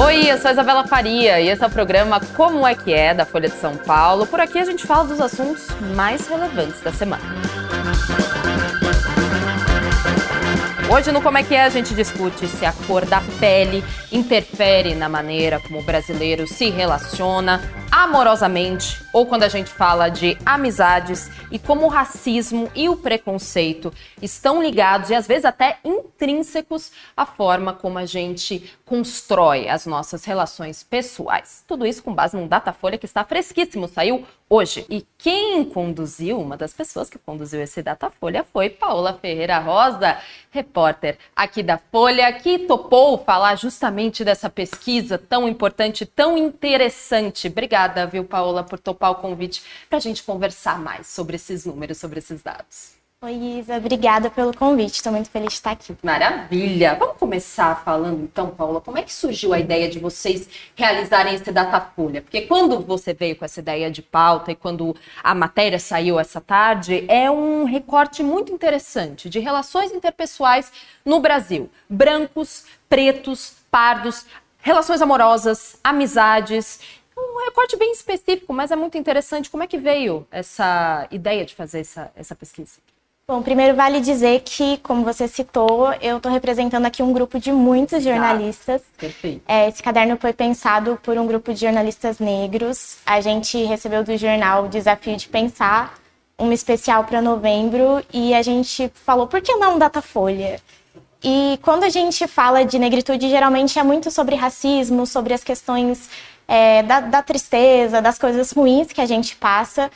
Oi, eu sou a Isabela Faria e esse é o programa Como é que é da Folha de São Paulo. Por aqui a gente fala dos assuntos mais relevantes da semana. Hoje no Como é que é a gente discute se a cor da pele interfere na maneira como o brasileiro se relaciona amorosamente ou quando a gente fala de amizades e como o racismo e o preconceito estão ligados e às vezes até intrínsecos à forma como a gente constrói as nossas relações pessoais. Tudo isso com base num Datafolha que está fresquíssimo, saiu hoje. E quem conduziu, uma das pessoas que conduziu esse Datafolha foi Paola Ferreira Rosa, repórter aqui da Folha, que topou falar justamente dessa pesquisa tão importante, tão interessante. Obrigada, viu, Paola, por topar o convite para a gente conversar mais sobre esses números, sobre esses dados. Oi, Isa, obrigada pelo convite. Estou muito feliz de estar aqui. Maravilha! Vamos começar falando então, Paula, como é que surgiu a ideia de vocês realizarem esse Datafolha? Porque quando você veio com essa ideia de pauta e quando a matéria saiu essa tarde, é um recorte muito interessante de relações interpessoais no Brasil. Brancos, pretos, pardos, relações amorosas, amizades um recorte bem específico, mas é muito interessante. Como é que veio essa ideia de fazer essa, essa pesquisa? Bom, primeiro vale dizer que, como você citou, eu estou representando aqui um grupo de muitos jornalistas. Perfeito. É, esse caderno foi pensado por um grupo de jornalistas negros. A gente recebeu do jornal o desafio de pensar uma especial para novembro e a gente falou, por que não Datafolha? E quando a gente fala de negritude, geralmente é muito sobre racismo, sobre as questões é, da, da tristeza, das coisas ruins que a gente passa,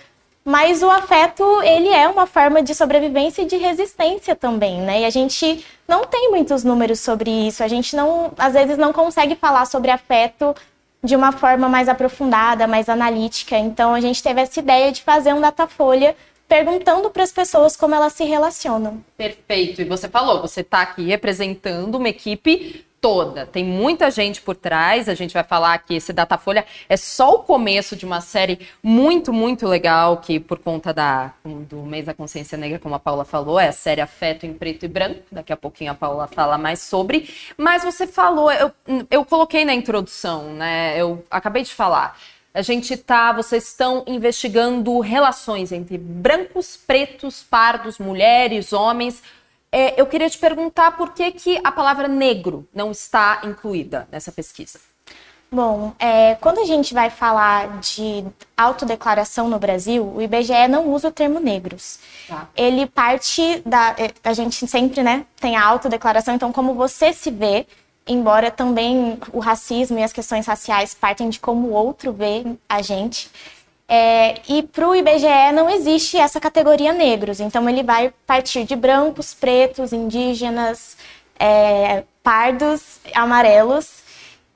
mas o afeto, ele é uma forma de sobrevivência e de resistência também, né? E a gente não tem muitos números sobre isso. A gente não, às vezes não consegue falar sobre afeto de uma forma mais aprofundada, mais analítica. Então a gente teve essa ideia de fazer um datafolha perguntando para as pessoas como elas se relacionam. Perfeito. E você falou, você está aqui representando uma equipe toda. Tem muita gente por trás. A gente vai falar que esse Datafolha é só o começo de uma série muito, muito legal que, por conta da, do mês da consciência negra, como a Paula falou, é a série Afeto em Preto e Branco. Daqui a pouquinho a Paula fala mais sobre. Mas você falou, eu, eu coloquei na introdução, né? Eu acabei de falar. A gente tá, vocês estão investigando relações entre brancos, pretos, pardos, mulheres, homens é, eu queria te perguntar por que, que a palavra negro não está incluída nessa pesquisa. Bom, é, quando a gente vai falar de autodeclaração no Brasil, o IBGE não usa o termo negros. Tá. Ele parte da. É, a gente sempre né, tem a autodeclaração, então, como você se vê, embora também o racismo e as questões raciais partem de como o outro vê a gente. É, e para o IBGE não existe essa categoria negros, então ele vai partir de brancos, pretos, indígenas, é, pardos, amarelos.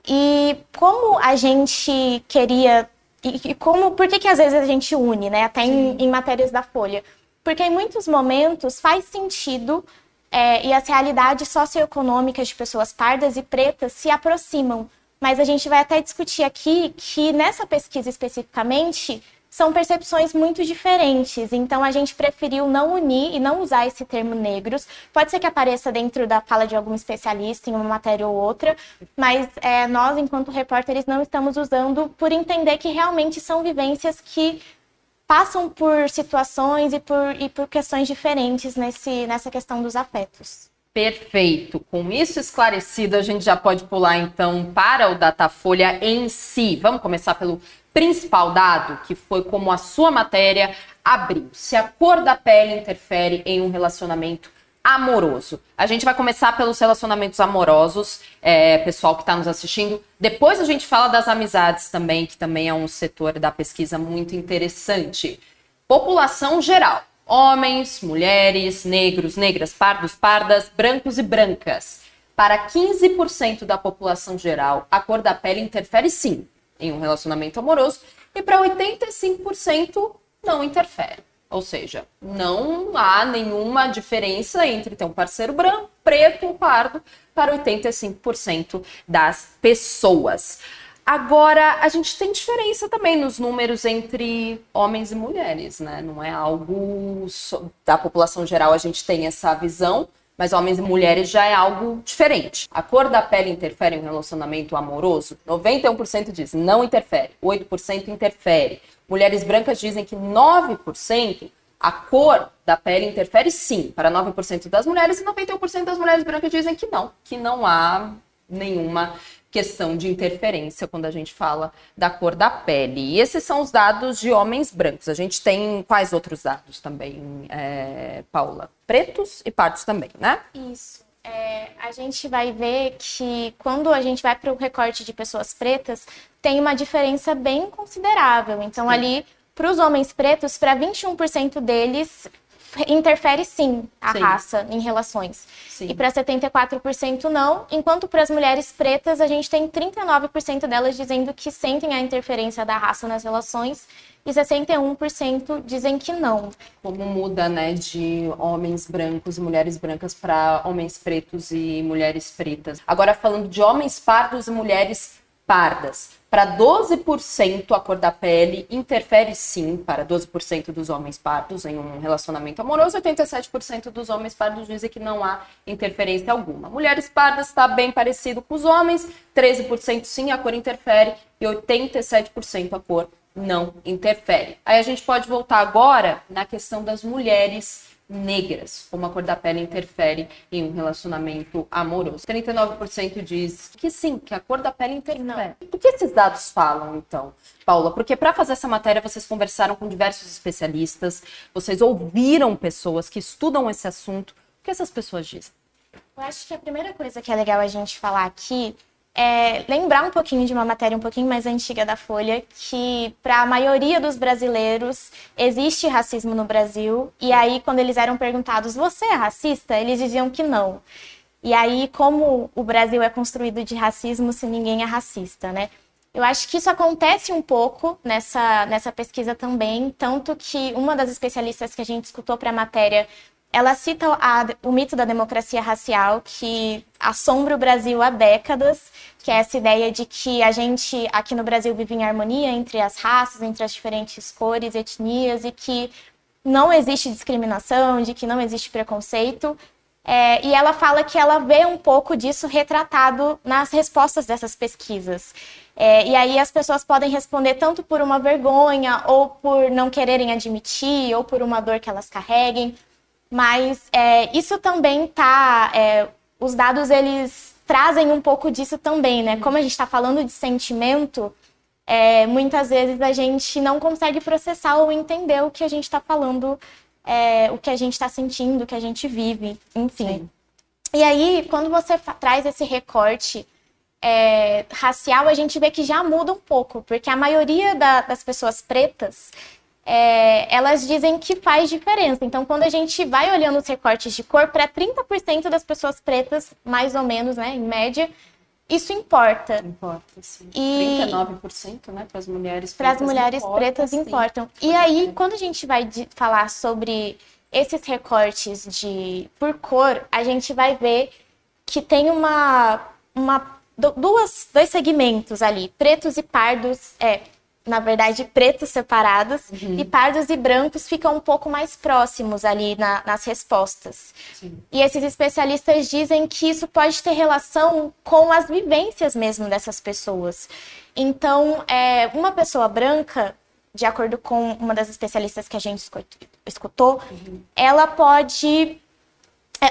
E como a gente queria. E, e, como, por que, que às vezes a gente une, né? Até em, em matérias da Folha. Porque em muitos momentos faz sentido é, e as realidades socioeconômicas de pessoas pardas e pretas se aproximam mas a gente vai até discutir aqui que nessa pesquisa especificamente são percepções muito diferentes. Então a gente preferiu não unir e não usar esse termo negros. Pode ser que apareça dentro da fala de algum especialista em uma matéria ou outra, mas é, nós, enquanto repórteres, não estamos usando por entender que realmente são vivências que passam por situações e por, e por questões diferentes nesse, nessa questão dos afetos. Perfeito. Com isso esclarecido, a gente já pode pular então para o Datafolha em si. Vamos começar pelo principal dado, que foi como a sua matéria abriu. Se a cor da pele interfere em um relacionamento amoroso. A gente vai começar pelos relacionamentos amorosos, é, pessoal que está nos assistindo. Depois a gente fala das amizades também, que também é um setor da pesquisa muito interessante. População geral homens, mulheres, negros, negras, pardos, pardas, brancos e brancas. Para 15% da população geral, a cor da pele interfere sim em um relacionamento amoroso e para 85% não interfere. Ou seja, não há nenhuma diferença entre ter um parceiro branco, preto ou pardo para 85% das pessoas. Agora, a gente tem diferença também nos números entre homens e mulheres, né? Não é algo da população geral, a gente tem essa visão, Mas homens e mulheres já é algo diferente. A cor da pele interfere em relacionamento amoroso? 91% diz não interfere, 8% interfere. Mulheres brancas dizem que 9% a cor da pele interfere sim para 9% das mulheres e 91% das mulheres brancas dizem que não, que não há nenhuma questão de interferência quando a gente fala da cor da pele. E esses são os dados de homens brancos. A gente tem quais outros dados também, é, Paula? Pretos e pardos também, né? Isso. É, a gente vai ver que quando a gente vai para o recorte de pessoas pretas, tem uma diferença bem considerável. Então, Sim. ali, para os homens pretos, para 21% deles, interfere sim a sim. raça em relações. Sim. E para 74% não, enquanto para as mulheres pretas a gente tem 39% delas dizendo que sentem a interferência da raça nas relações e 61% dizem que não. Como muda, né, de homens brancos e mulheres brancas para homens pretos e mulheres pretas. Agora falando de homens pardos e mulheres pardas. Para 12% a cor da pele interfere sim para 12% dos homens pardos em um relacionamento amoroso, 87% dos homens pardos dizem que não há interferência alguma. Mulheres pardas está bem parecido com os homens, 13% sim a cor interfere e 87% a cor não interfere. Aí a gente pode voltar agora na questão das mulheres negras, como a cor da pele interfere em um relacionamento amoroso. 39% diz que sim, que a cor da pele interfere. Não. O que esses dados falam, então, Paula? Porque para fazer essa matéria vocês conversaram com diversos especialistas, vocês ouviram pessoas que estudam esse assunto. O que essas pessoas dizem? Eu acho que a primeira coisa que é legal a gente falar aqui é, lembrar um pouquinho de uma matéria um pouquinho mais antiga da Folha, que para a maioria dos brasileiros existe racismo no Brasil, e aí quando eles eram perguntados, você é racista? Eles diziam que não. E aí, como o Brasil é construído de racismo se ninguém é racista, né? Eu acho que isso acontece um pouco nessa, nessa pesquisa também, tanto que uma das especialistas que a gente escutou para a matéria ela cita a, o mito da democracia racial que assombra o Brasil há décadas, que é essa ideia de que a gente aqui no Brasil vive em harmonia entre as raças, entre as diferentes cores, etnias e que não existe discriminação, de que não existe preconceito. É, e ela fala que ela vê um pouco disso retratado nas respostas dessas pesquisas. É, e aí as pessoas podem responder tanto por uma vergonha, ou por não quererem admitir, ou por uma dor que elas carreguem, mas é, isso também tá. É, os dados eles trazem um pouco disso também, né? Como a gente está falando de sentimento, é, muitas vezes a gente não consegue processar ou entender o que a gente está falando, é, o que a gente está sentindo, o que a gente vive, enfim. Sim. E aí, quando você traz esse recorte é, racial, a gente vê que já muda um pouco, porque a maioria da, das pessoas pretas é, elas dizem que faz diferença. Então, quando a gente vai olhando os recortes de cor, para 30% das pessoas pretas, mais ou menos, né, em média, isso importa. Importa, sim. E 39%, né, para as mulheres pretas. Para as mulheres importa, pretas sim. importam. E aí, quando a gente vai falar sobre esses recortes de por cor, a gente vai ver que tem uma, uma duas, dois segmentos ali, pretos e pardos, é, na verdade, pretos separados, uhum. e pardos e brancos ficam um pouco mais próximos ali na, nas respostas. Sim. E esses especialistas dizem que isso pode ter relação com as vivências mesmo dessas pessoas. Então, é, uma pessoa branca, de acordo com uma das especialistas que a gente escutou, uhum. ela pode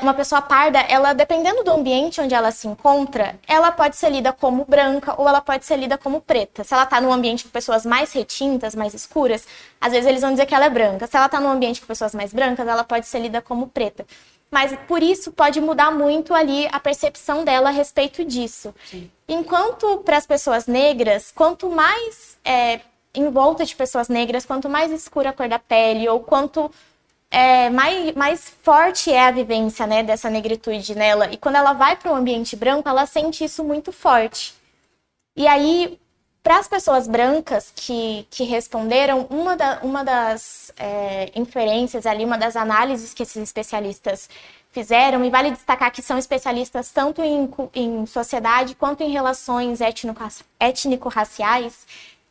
uma pessoa parda, ela dependendo do ambiente onde ela se encontra, ela pode ser lida como branca ou ela pode ser lida como preta. Se ela está num ambiente com pessoas mais retintas, mais escuras, às vezes eles vão dizer que ela é branca. Se ela está num ambiente com pessoas mais brancas, ela pode ser lida como preta. Mas por isso pode mudar muito ali a percepção dela a respeito disso. Sim. Enquanto para as pessoas negras, quanto mais é, em volta de pessoas negras, quanto mais escura a cor da pele ou quanto é, mais, mais forte é a vivência né, dessa negritude nela. E quando ela vai para um ambiente branco, ela sente isso muito forte. E aí, para as pessoas brancas que, que responderam, uma, da, uma das é, inferências ali, uma das análises que esses especialistas fizeram, e vale destacar que são especialistas tanto em, em sociedade quanto em relações étnico-raciais,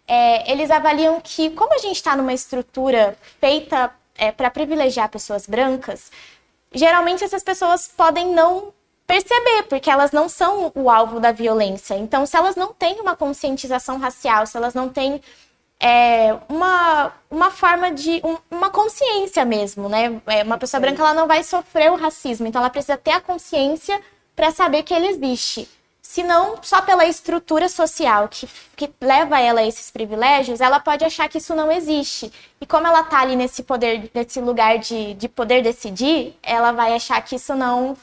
é, eles avaliam que, como a gente está numa estrutura feita é, para privilegiar pessoas brancas, geralmente essas pessoas podem não perceber, porque elas não são o alvo da violência. Então, se elas não têm uma conscientização racial, se elas não têm é, uma, uma forma de. Um, uma consciência mesmo, né? É, uma pessoa branca ela não vai sofrer o racismo, então ela precisa ter a consciência para saber que ele existe. Se não, só pela estrutura social que, que leva ela a esses privilégios, ela pode achar que isso não existe. E como ela está ali nesse poder, nesse lugar de, de poder decidir, ela vai achar que isso não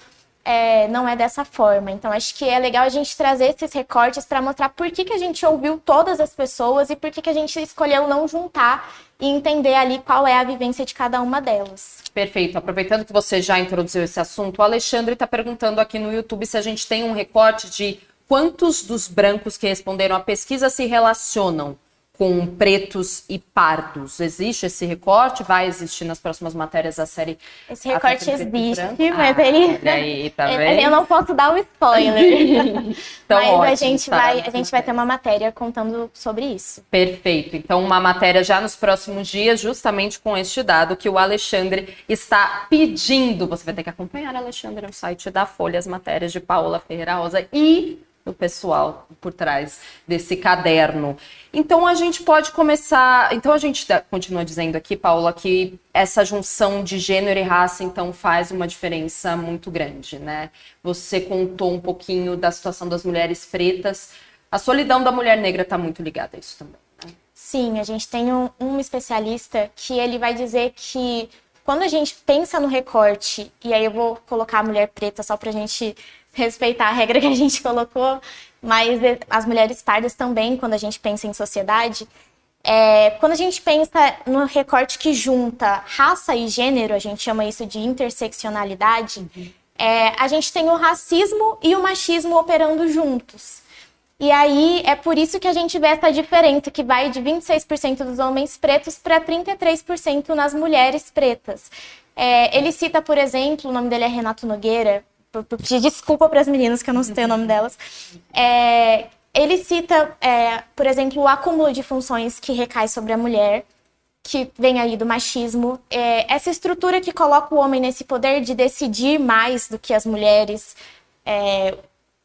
é, não é dessa forma. Então, acho que é legal a gente trazer esses recortes para mostrar por que, que a gente ouviu todas as pessoas e por que, que a gente escolheu não juntar e entender ali qual é a vivência de cada uma delas. Perfeito. Aproveitando que você já introduziu esse assunto, o Alexandre está perguntando aqui no YouTube se a gente tem um recorte de quantos dos brancos que responderam à pesquisa se relacionam com pretos e pardos. Existe esse recorte? Vai existir nas próximas matérias da série? Esse recorte existe, mas ah, ele. Aí, tá vendo? Eu não posso dar um spoiler. então, mas ótimo, a gente tá vai, a gente vai ter uma matéria contando sobre isso. Perfeito. Então, uma matéria já nos próximos dias, justamente com este dado que o Alexandre está pedindo. Você vai ter que acompanhar, Alexandre, no site da Folha, as matérias de Paola Ferreira Rosa e do pessoal por trás desse caderno. Então a gente pode começar. Então a gente continua dizendo aqui, Paula, que essa junção de gênero e raça então faz uma diferença muito grande, né? Você contou um pouquinho da situação das mulheres pretas. A solidão da mulher negra está muito ligada a isso também. Né? Sim, a gente tem um, um especialista que ele vai dizer que quando a gente pensa no recorte, e aí eu vou colocar a mulher preta só para a gente respeitar a regra que a gente colocou, mas as mulheres pardas também, quando a gente pensa em sociedade, é, quando a gente pensa no recorte que junta raça e gênero, a gente chama isso de interseccionalidade, é, a gente tem o racismo e o machismo operando juntos. E aí é por isso que a gente vê essa diferença que vai de 26% dos homens pretos para 33% nas mulheres pretas. É, ele cita, por exemplo, o nome dele é Renato Nogueira, pedir desculpa para as meninas que eu não sei o nome delas. É, ele cita, é, por exemplo, o acúmulo de funções que recai sobre a mulher, que vem aí do machismo, é, essa estrutura que coloca o homem nesse poder de decidir mais do que as mulheres, é,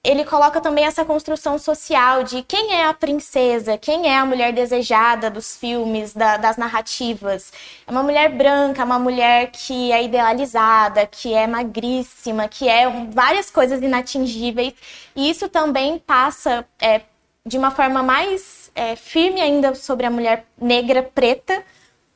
ele coloca também essa construção social de quem é a princesa, quem é a mulher desejada dos filmes, da, das narrativas. É uma mulher branca, uma mulher que é idealizada, que é magríssima, que é várias coisas inatingíveis. E isso também passa é, de uma forma mais é, firme ainda sobre a mulher negra preta,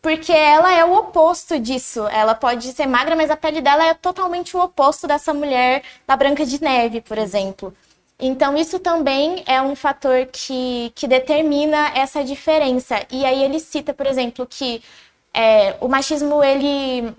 porque ela é o oposto disso. Ela pode ser magra, mas a pele dela é totalmente o oposto dessa mulher da Branca de Neve, por exemplo. Então, isso também é um fator que, que determina essa diferença. E aí ele cita, por exemplo, que é, o machismo ele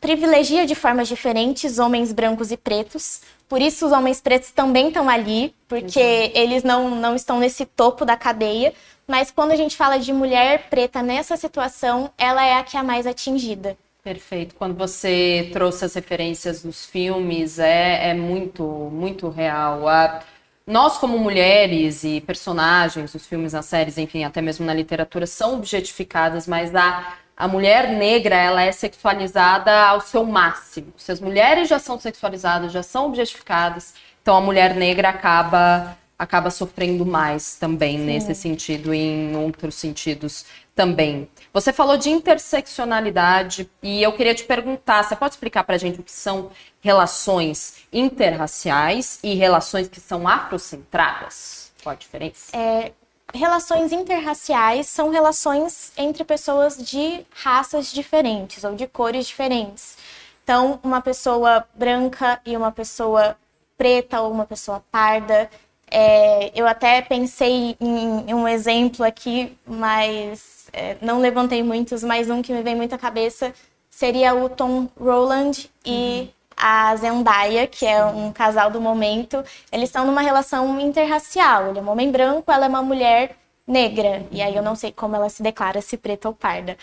privilegia de formas diferentes homens brancos e pretos. Por isso os homens pretos também estão ali, porque uhum. eles não, não estão nesse topo da cadeia. Mas quando a gente fala de mulher preta nessa situação, ela é a que é a mais atingida. Perfeito. Quando você trouxe as referências dos filmes, é, é muito, muito real. A, nós, como mulheres e personagens, os filmes, as séries, enfim, até mesmo na literatura, são objetificadas, mas a, a mulher negra, ela é sexualizada ao seu máximo. Se as mulheres já são sexualizadas, já são objetificadas, então a mulher negra acaba acaba sofrendo mais também Sim. nesse sentido e em outros sentidos também. Você falou de interseccionalidade e eu queria te perguntar, você pode explicar para a gente o que são relações interraciais e relações que são afrocentradas? Qual a diferença? É, relações interraciais são relações entre pessoas de raças diferentes ou de cores diferentes. Então, uma pessoa branca e uma pessoa preta ou uma pessoa parda é, eu até pensei em, um exemplo aqui, mas é, não levantei muitos, mas um que me vem muito à cabeça seria o Tom Roland e uhum. a Zendaya, que é um casal do momento. Eles estão numa relação interracial. Ele é um homem branco, ela é uma mulher negra. E aí eu não sei como ela se declara, se preta ou parda.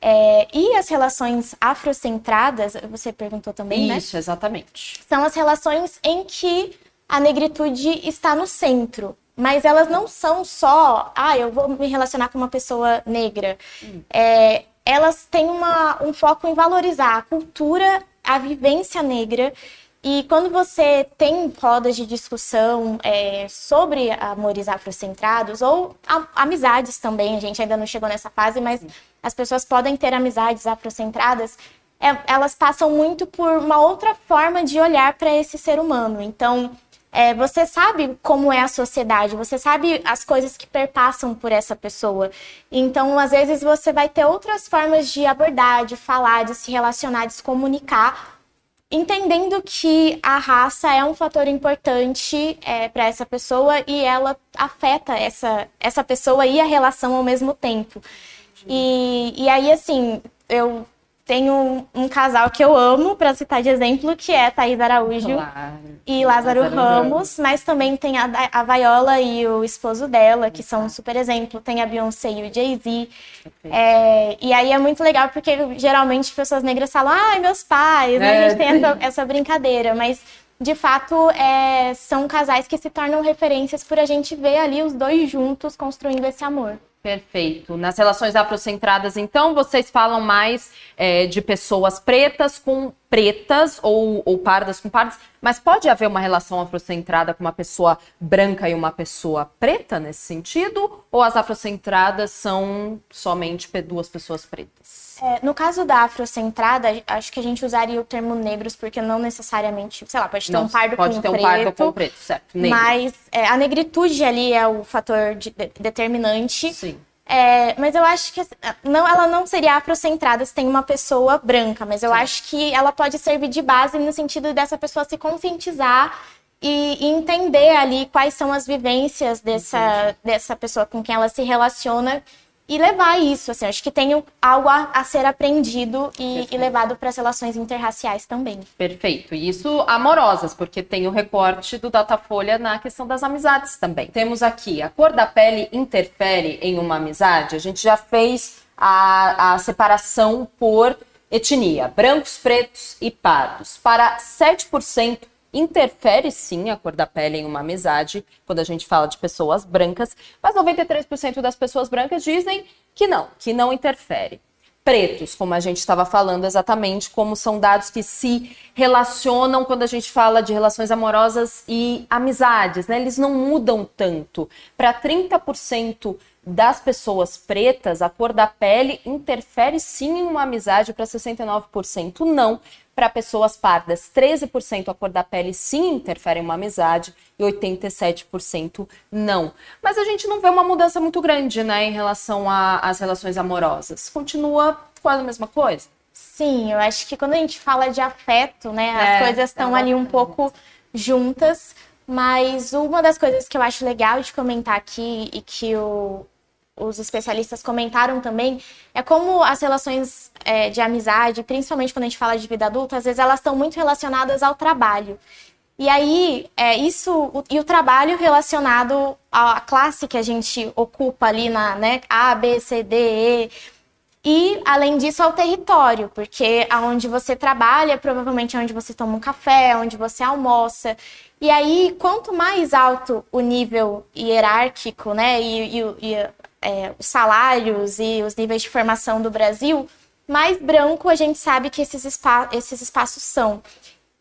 É, e as relações afrocentradas, você perguntou também, Isso, né? Isso, exatamente. São as relações em que a negritude está no centro. Mas elas não são só, ah, eu vou me relacionar com uma pessoa negra. Hum. É, elas têm uma, um foco em valorizar a cultura a vivência negra. E quando você tem rodas de discussão é, sobre amores afrocentrados ou amizades também, a gente ainda não chegou nessa fase, mas as pessoas podem ter amizades afrocentradas, é, elas passam muito por uma outra forma de olhar para esse ser humano. Então, é, você sabe como é a sociedade, você sabe as coisas que perpassam por essa pessoa. Então, às vezes, você vai ter outras formas de abordar, de falar, de se relacionar, de se comunicar, entendendo que a raça é um fator importante é, para essa pessoa e ela afeta essa, essa pessoa e a relação ao mesmo tempo. E, e aí, assim, eu tenho um, um, casal que eu amo, para citar de exemplo, que é Thaís Araújo claro. e Lázaro, Lázaro Ramos, Ramos, mas também tem a, a Viola e o esposo dela, que são um super exemplo. Tem a Beyoncé e o Jay-Z. É, e aí é muito legal, porque geralmente pessoas negras falam, ai, ah, meus pais, né? A gente tem essa, essa brincadeira, mas de fato, é, são casais que se tornam referências por a gente ver ali os dois juntos construindo esse amor. Perfeito. Nas relações afrocentradas, então, vocês falam mais é, de pessoas pretas com pretas ou, ou pardas com pardas, mas pode haver uma relação afrocentrada com uma pessoa branca e uma pessoa preta nesse sentido? Ou as afrocentradas são somente duas pessoas pretas? É, no caso da afrocentrada, acho que a gente usaria o termo negros, porque não necessariamente, sei lá, pode ter não, um pardo pode com ter um preto. Pardo com preto, certo. Negro. Mas é, a negritude ali é o fator de, de, determinante. Sim. É, mas eu acho que não, ela não seria afrocentrada se tem uma pessoa branca, mas eu Sim. acho que ela pode servir de base no sentido dessa pessoa se conscientizar e, e entender ali quais são as vivências dessa, dessa pessoa com quem ela se relaciona e levar isso, assim, acho que tem algo a, a ser aprendido e, e levado para as relações interraciais também. Perfeito. E isso amorosas, porque tem o recorte do Datafolha na questão das amizades também. Temos aqui, a cor da pele interfere em uma amizade? A gente já fez a, a separação por etnia, brancos, pretos e pardos. Para 7% interfere sim a cor da pele em uma amizade, quando a gente fala de pessoas brancas, mas 93% das pessoas brancas dizem que não, que não interfere. Pretos, como a gente estava falando exatamente, como são dados que se relacionam quando a gente fala de relações amorosas e amizades, né? Eles não mudam tanto. Para 30% das pessoas pretas, a cor da pele interfere sim em uma amizade, para 69% não. Para pessoas pardas, 13% a cor da pele sim interfere em uma amizade e 87% não. Mas a gente não vê uma mudança muito grande, né, em relação às relações amorosas. Continua quase a mesma coisa. Sim, eu acho que quando a gente fala de afeto, né, as é, coisas estão é ali um pouco juntas. Mas uma das coisas que eu acho legal de comentar aqui e que o, os especialistas comentaram também, é como as relações é, de amizade, principalmente quando a gente fala de vida adulta, às vezes elas estão muito relacionadas ao trabalho. E aí, é isso, o, e o trabalho relacionado à classe que a gente ocupa ali na né, A, B, C, D, E. E, além disso, ao território, porque aonde você trabalha, provavelmente é onde você toma um café, onde você almoça. E aí, quanto mais alto o nível hierárquico, né, e, e, e é, os salários e os níveis de formação do Brasil, mais branco a gente sabe que esses, espa esses espaços são.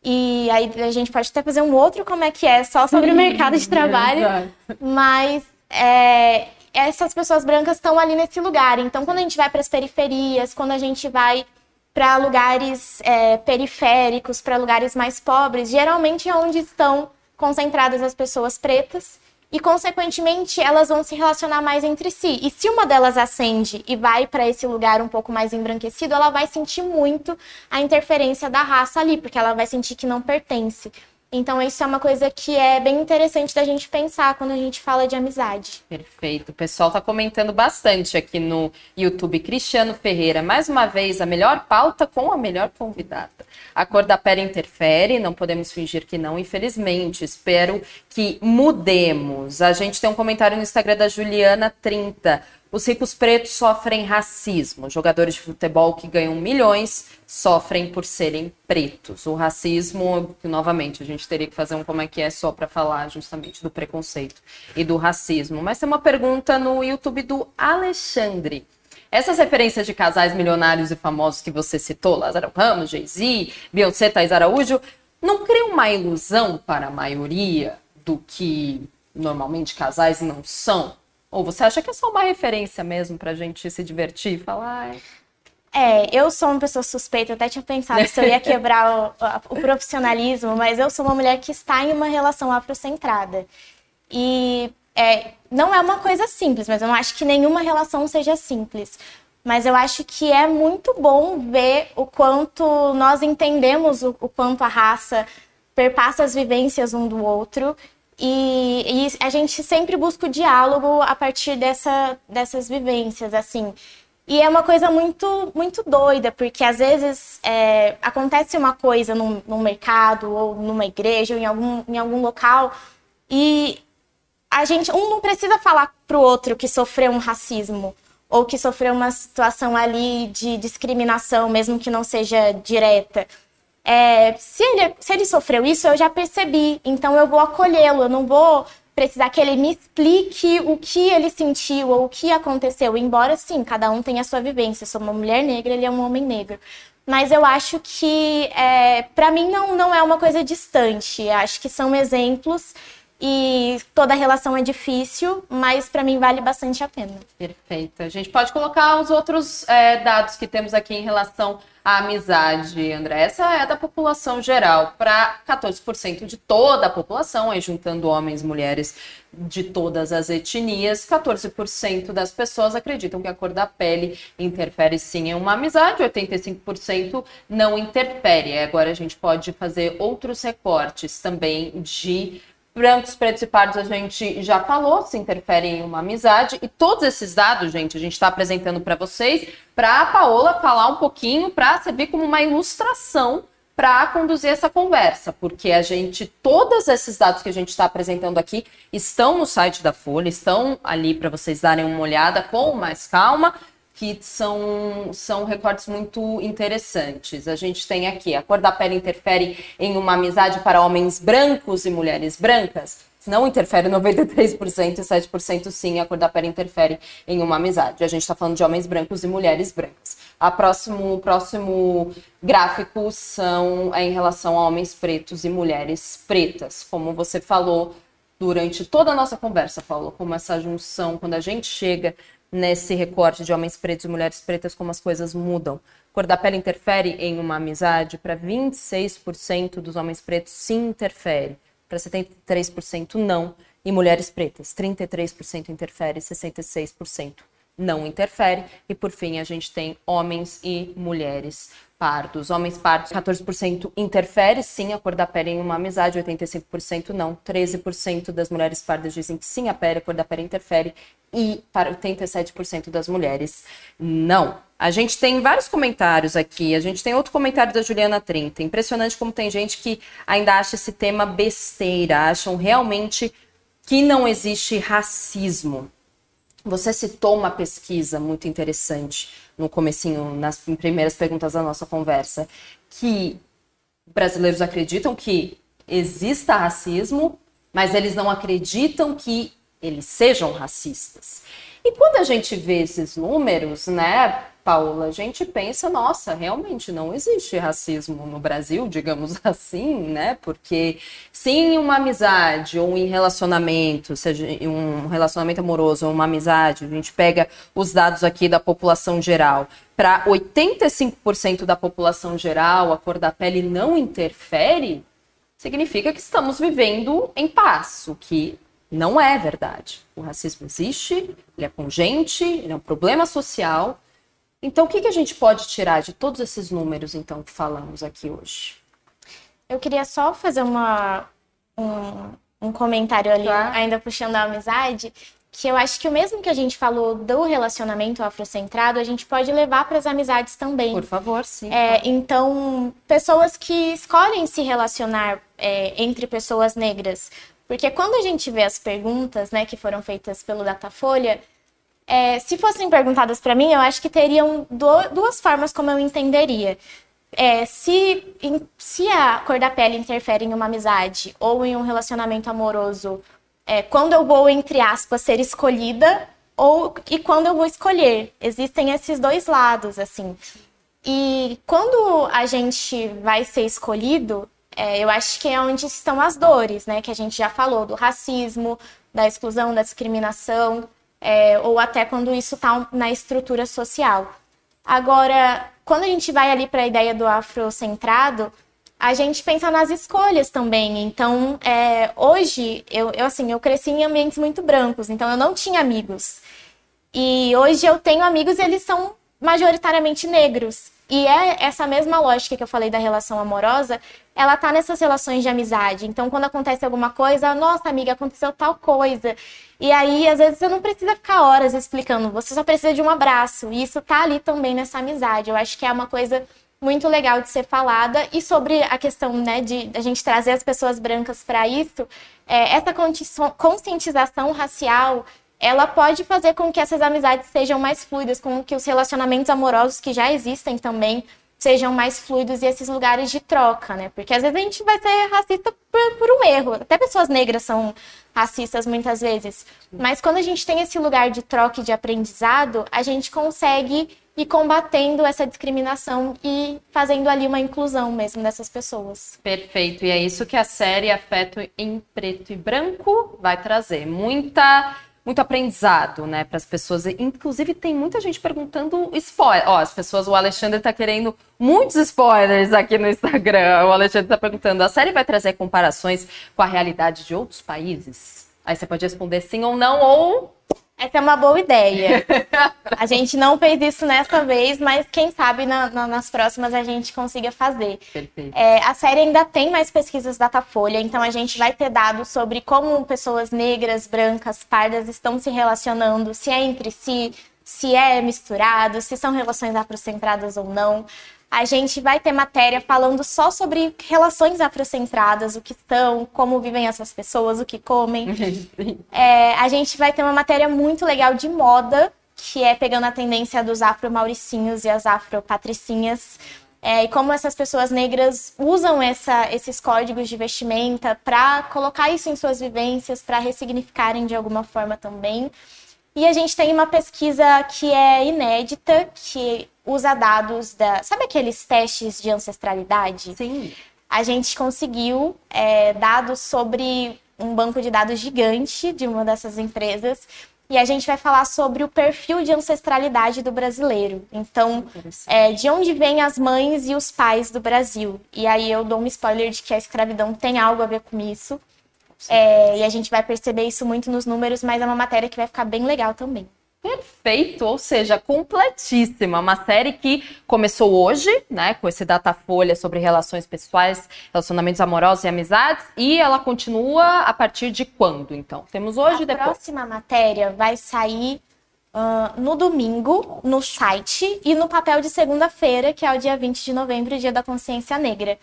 E aí a gente pode até fazer um outro como é que é, só sobre o mercado de trabalho. mas é, essas pessoas brancas estão ali nesse lugar. Então, quando a gente vai para as periferias, quando a gente vai para lugares é, periféricos, para lugares mais pobres, geralmente é onde estão concentradas as pessoas pretas e, consequentemente, elas vão se relacionar mais entre si. E se uma delas acende e vai para esse lugar um pouco mais embranquecido, ela vai sentir muito a interferência da raça ali, porque ela vai sentir que não pertence. Então, isso é uma coisa que é bem interessante da gente pensar quando a gente fala de amizade. Perfeito. O pessoal está comentando bastante aqui no YouTube. Cristiano Ferreira, mais uma vez, a melhor pauta com a melhor convidada. A cor da pele interfere, não podemos fingir que não, infelizmente. Espero que mudemos. A gente tem um comentário no Instagram da Juliana 30. Os ricos pretos sofrem racismo. Jogadores de futebol que ganham milhões sofrem por serem pretos. O racismo, novamente, a gente teria que fazer um como é que é só para falar justamente do preconceito e do racismo. Mas tem uma pergunta no YouTube do Alexandre. Essas referências de casais milionários e famosos que você citou, Lázaro Ramos, Jay-Z, Beyoncé, Thais Araújo, não cria uma ilusão para a maioria do que normalmente casais não são? Ou você acha que é só uma referência mesmo pra gente se divertir e falar. É, eu sou uma pessoa suspeita, eu até tinha pensado se eu ia quebrar o, o, profissionalismo, mas eu sou uma mulher que está em uma relação afrocentrada. E é, não é uma coisa simples, mas eu não acho que nenhuma relação seja simples. Mas eu acho que é muito bom ver o quanto nós entendemos o, o quanto a raça perpassa as vivências um do outro e, e, a gente sempre busca o diálogo a partir dessa, dessas vivências, assim. E é uma coisa muito, muito doida, porque às vezes é, acontece uma coisa num, num, mercado, ou numa igreja, ou em algum, em algum local, e a gente, um não precisa falar pro outro que sofreu um racismo, ou que sofreu uma situação ali de discriminação, mesmo que não seja direta. É, se, ele, se ele sofreu isso, eu já percebi, então eu vou acolhê-lo, eu não vou precisar que ele me explique o que ele sentiu ou o que aconteceu, embora sim, cada um tenha a sua vivência. Eu sou uma mulher negra, ele é um homem negro. Mas eu acho que, é, para mim, não, não é uma coisa distante. Acho que são exemplos e toda relação é difícil, mas para mim vale bastante a pena. Perfeito. A gente pode colocar os outros é, dados que temos aqui em relação à amizade, André. Essa é da população geral, para 14% de toda a população, aí juntando homens e mulheres de todas as etnias, 14% das pessoas acreditam que a cor da pele interfere sim em uma amizade, 85% não interfere. Agora a gente pode fazer outros recortes também de brancos, pretos e pardos a gente já falou, se interferem em uma amizade. E todos esses dados, gente, a gente está apresentando para vocês, para a Paola falar um pouquinho, para servir como uma ilustração para conduzir essa conversa, porque a gente, todos esses dados que a gente está apresentando aqui estão no site da Folha, estão ali para vocês darem uma olhada com mais calma que são, são recortes muito interessantes. A gente tem aqui, a cor da pele interfere em uma amizade para homens brancos e mulheres brancas? Não interfere 93% e 7% sim, a cor da pele interfere em uma amizade. A gente está falando de homens brancos e mulheres brancas. A próximo, o próximo gráfico são é em relação a homens pretos e mulheres pretas. Como você falou durante toda a nossa conversa, Paulo, como essa junção, quando a gente chega nesse recorte de homens pretos e mulheres pretas, como as coisas mudam. Cor da pele interfere em uma amizade? Para 26% dos homens pretos, sim, interfere. Para 73%, não. E mulheres pretas, 33% interfere, 66% não interfere. E por fim, a gente tem homens e mulheres pardos. Homens pardos, 14% interfere sim a cor da pele em uma amizade, 85% não. 13% das mulheres pardas dizem que sim, a pele, a cor da pele interfere. E para 87% das mulheres, não. A gente tem vários comentários aqui. A gente tem outro comentário da Juliana 30. Impressionante como tem gente que ainda acha esse tema besteira, acham realmente que não existe racismo. Você citou uma pesquisa muito interessante no comecinho, nas primeiras perguntas da nossa conversa, que brasileiros acreditam que exista racismo, mas eles não acreditam que eles sejam racistas. E quando a gente vê esses números, né, Paula, a gente pensa, nossa, realmente não existe racismo no Brasil, digamos assim, né? Porque sim, uma amizade ou em relacionamento, seja um relacionamento amoroso ou uma amizade, a gente pega os dados aqui da população geral. Para 85% da população geral, a cor da pele não interfere, significa que estamos vivendo em paz, o que não é verdade. O racismo existe, ele é pungente, ele é um problema social então, o que, que a gente pode tirar de todos esses números, então, que falamos aqui hoje? Eu queria só fazer uma, um, um comentário ali, claro. ainda puxando a amizade, que eu acho que o mesmo que a gente falou do relacionamento afrocentrado, a gente pode levar para as amizades também. Por favor, sim. É, então, pessoas que escolhem se relacionar é, entre pessoas negras. Porque quando a gente vê as perguntas né, que foram feitas pelo Datafolha, é, se fossem perguntadas para mim, eu acho que teriam duas formas como eu entenderia. É, se, se a cor da pele interfere em uma amizade ou em um relacionamento amoroso, é, quando eu vou, entre aspas, ser escolhida, ou e quando eu vou escolher. Existem esses dois lados, assim. E quando a gente vai ser escolhido, é, eu acho que é onde estão as dores, né? Que a gente já falou, do racismo, da exclusão, da discriminação, é, ou até quando isso está na estrutura social. Agora, quando a gente vai ali para a ideia do afrocentrado, a gente pensa nas escolhas também. Então, é, hoje, eu, eu, assim, eu cresci em ambientes muito brancos, então eu não tinha amigos. E hoje eu tenho amigos eles são majoritariamente negros. E é essa mesma lógica que eu falei da relação amorosa, ela tá nessas relações de amizade. Então, quando acontece alguma coisa, nossa amiga, aconteceu tal coisa. E aí, às vezes, você não precisa ficar horas explicando, você só precisa de um abraço. E isso tá ali também nessa amizade. Eu acho que é uma coisa muito legal de ser falada. E sobre a questão né, de a gente trazer as pessoas brancas para isso, é, essa conscientização racial ela pode fazer com que essas amizades sejam mais fluidas, com que os relacionamentos amorosos que já existem também sejam mais fluidos e esses lugares de troca, né? Porque às vezes a gente vai ser racista por, por, um erro. Até pessoas negras são racistas muitas vezes. Mas quando a gente tem esse lugar de troca e de aprendizado, a gente consegue ir combatendo essa discriminação e fazendo ali uma inclusão mesmo dessas pessoas. Perfeito. E é isso que a série Afeto em Preto e Branco vai trazer. Muita muito aprendizado, né, para as pessoas. Inclusive, tem muita gente perguntando spoiler. Ó, as pessoas, o Alexandre está querendo muitos spoilers aqui no Instagram. O Alexandre está perguntando: a série vai trazer comparações com a realidade de outros países? Aí você pode responder sim ou não, ou essa é uma boa ideia. A gente não fez isso nessa vez, mas quem sabe na, na, nas próximas a gente consiga fazer. Perfeito. É, a série ainda tem mais pesquisas Datafolha, então a gente vai ter dados sobre como pessoas negras, brancas, pardas estão se relacionando, se é entre si, se é misturado, se são relações afrocentradas ou não. A gente vai ter matéria falando só sobre relações afrocentradas, o que são, como vivem essas pessoas, o que comem. é, a gente vai ter uma matéria muito legal de moda, que é pegando a tendência dos afro-mauricinhos e as afro-patricinhas. É, e como essas pessoas negras usam essa, esses códigos de vestimenta para colocar isso em suas vivências, para ressignificarem de alguma forma também. E a gente tem uma pesquisa que é inédita, que usa dados da. Sabe aqueles testes de ancestralidade? Sim. A gente conseguiu é, dados sobre um banco de dados gigante de uma dessas empresas. E a gente vai falar sobre o perfil de ancestralidade do brasileiro. Então, é, de onde vêm as mães e os pais do Brasil. E aí eu dou um spoiler de que a escravidão tem algo a ver com isso. É, e a gente vai perceber isso muito nos números, mas é uma matéria que vai ficar bem legal também. Perfeito, ou seja, completíssima. Uma série que começou hoje, né, com esse Datafolha sobre relações pessoais, relacionamentos amorosos e amizades, e ela continua a partir de quando, então? Temos hoje e depois? A próxima matéria vai sair uh, no domingo, no site, e no papel de segunda-feira, que é o dia 20 de novembro, dia da consciência negra.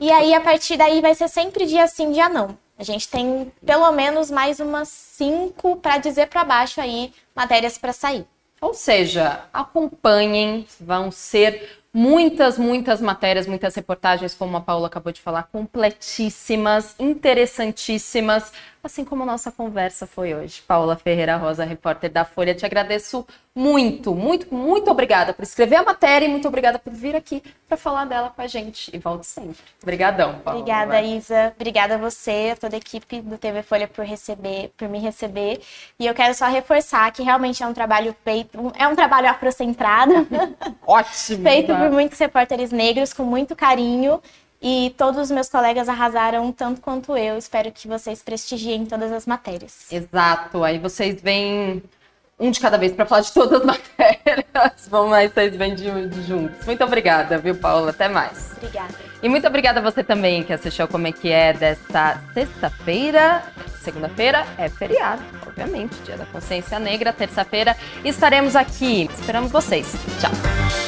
E aí, a partir daí, vai ser sempre dia sim, dia não. A gente tem pelo menos mais umas cinco para dizer para baixo aí matérias para sair. Ou seja, acompanhem, vão ser muitas, muitas matérias, muitas reportagens, como a Paula acabou de falar, completíssimas, interessantíssimas, assim como a nossa conversa foi hoje. Paula Ferreira Rosa, repórter da Folha, te agradeço muito, muito, muito obrigada por escrever a matéria e muito obrigada por vir aqui para falar dela com a gente. E volte sempre. Obrigadão, Paula. Obrigada, vai. Isa. Obrigada a você, a toda a equipe do TV Folha por receber, por me receber. E eu quero só reforçar que realmente é um trabalho feito, é um trabalho afrocentrado. Ótimo. feito por muitos repórteres negros com muito carinho. E todos os meus colegas arrasaram tanto quanto eu. Espero que vocês prestigiem todas as matérias. Exato. Aí vocês vêm um de cada vez para falar de todas as matérias. Vamos lá, vocês vêm juntos. Muito obrigada, viu, Paula? Até mais. Obrigada. E muito obrigada a você também que assistiu Como é que é desta sexta-feira. Segunda-feira é feriado, obviamente, Dia da Consciência Negra. Terça-feira estaremos aqui. Esperamos vocês. Tchau.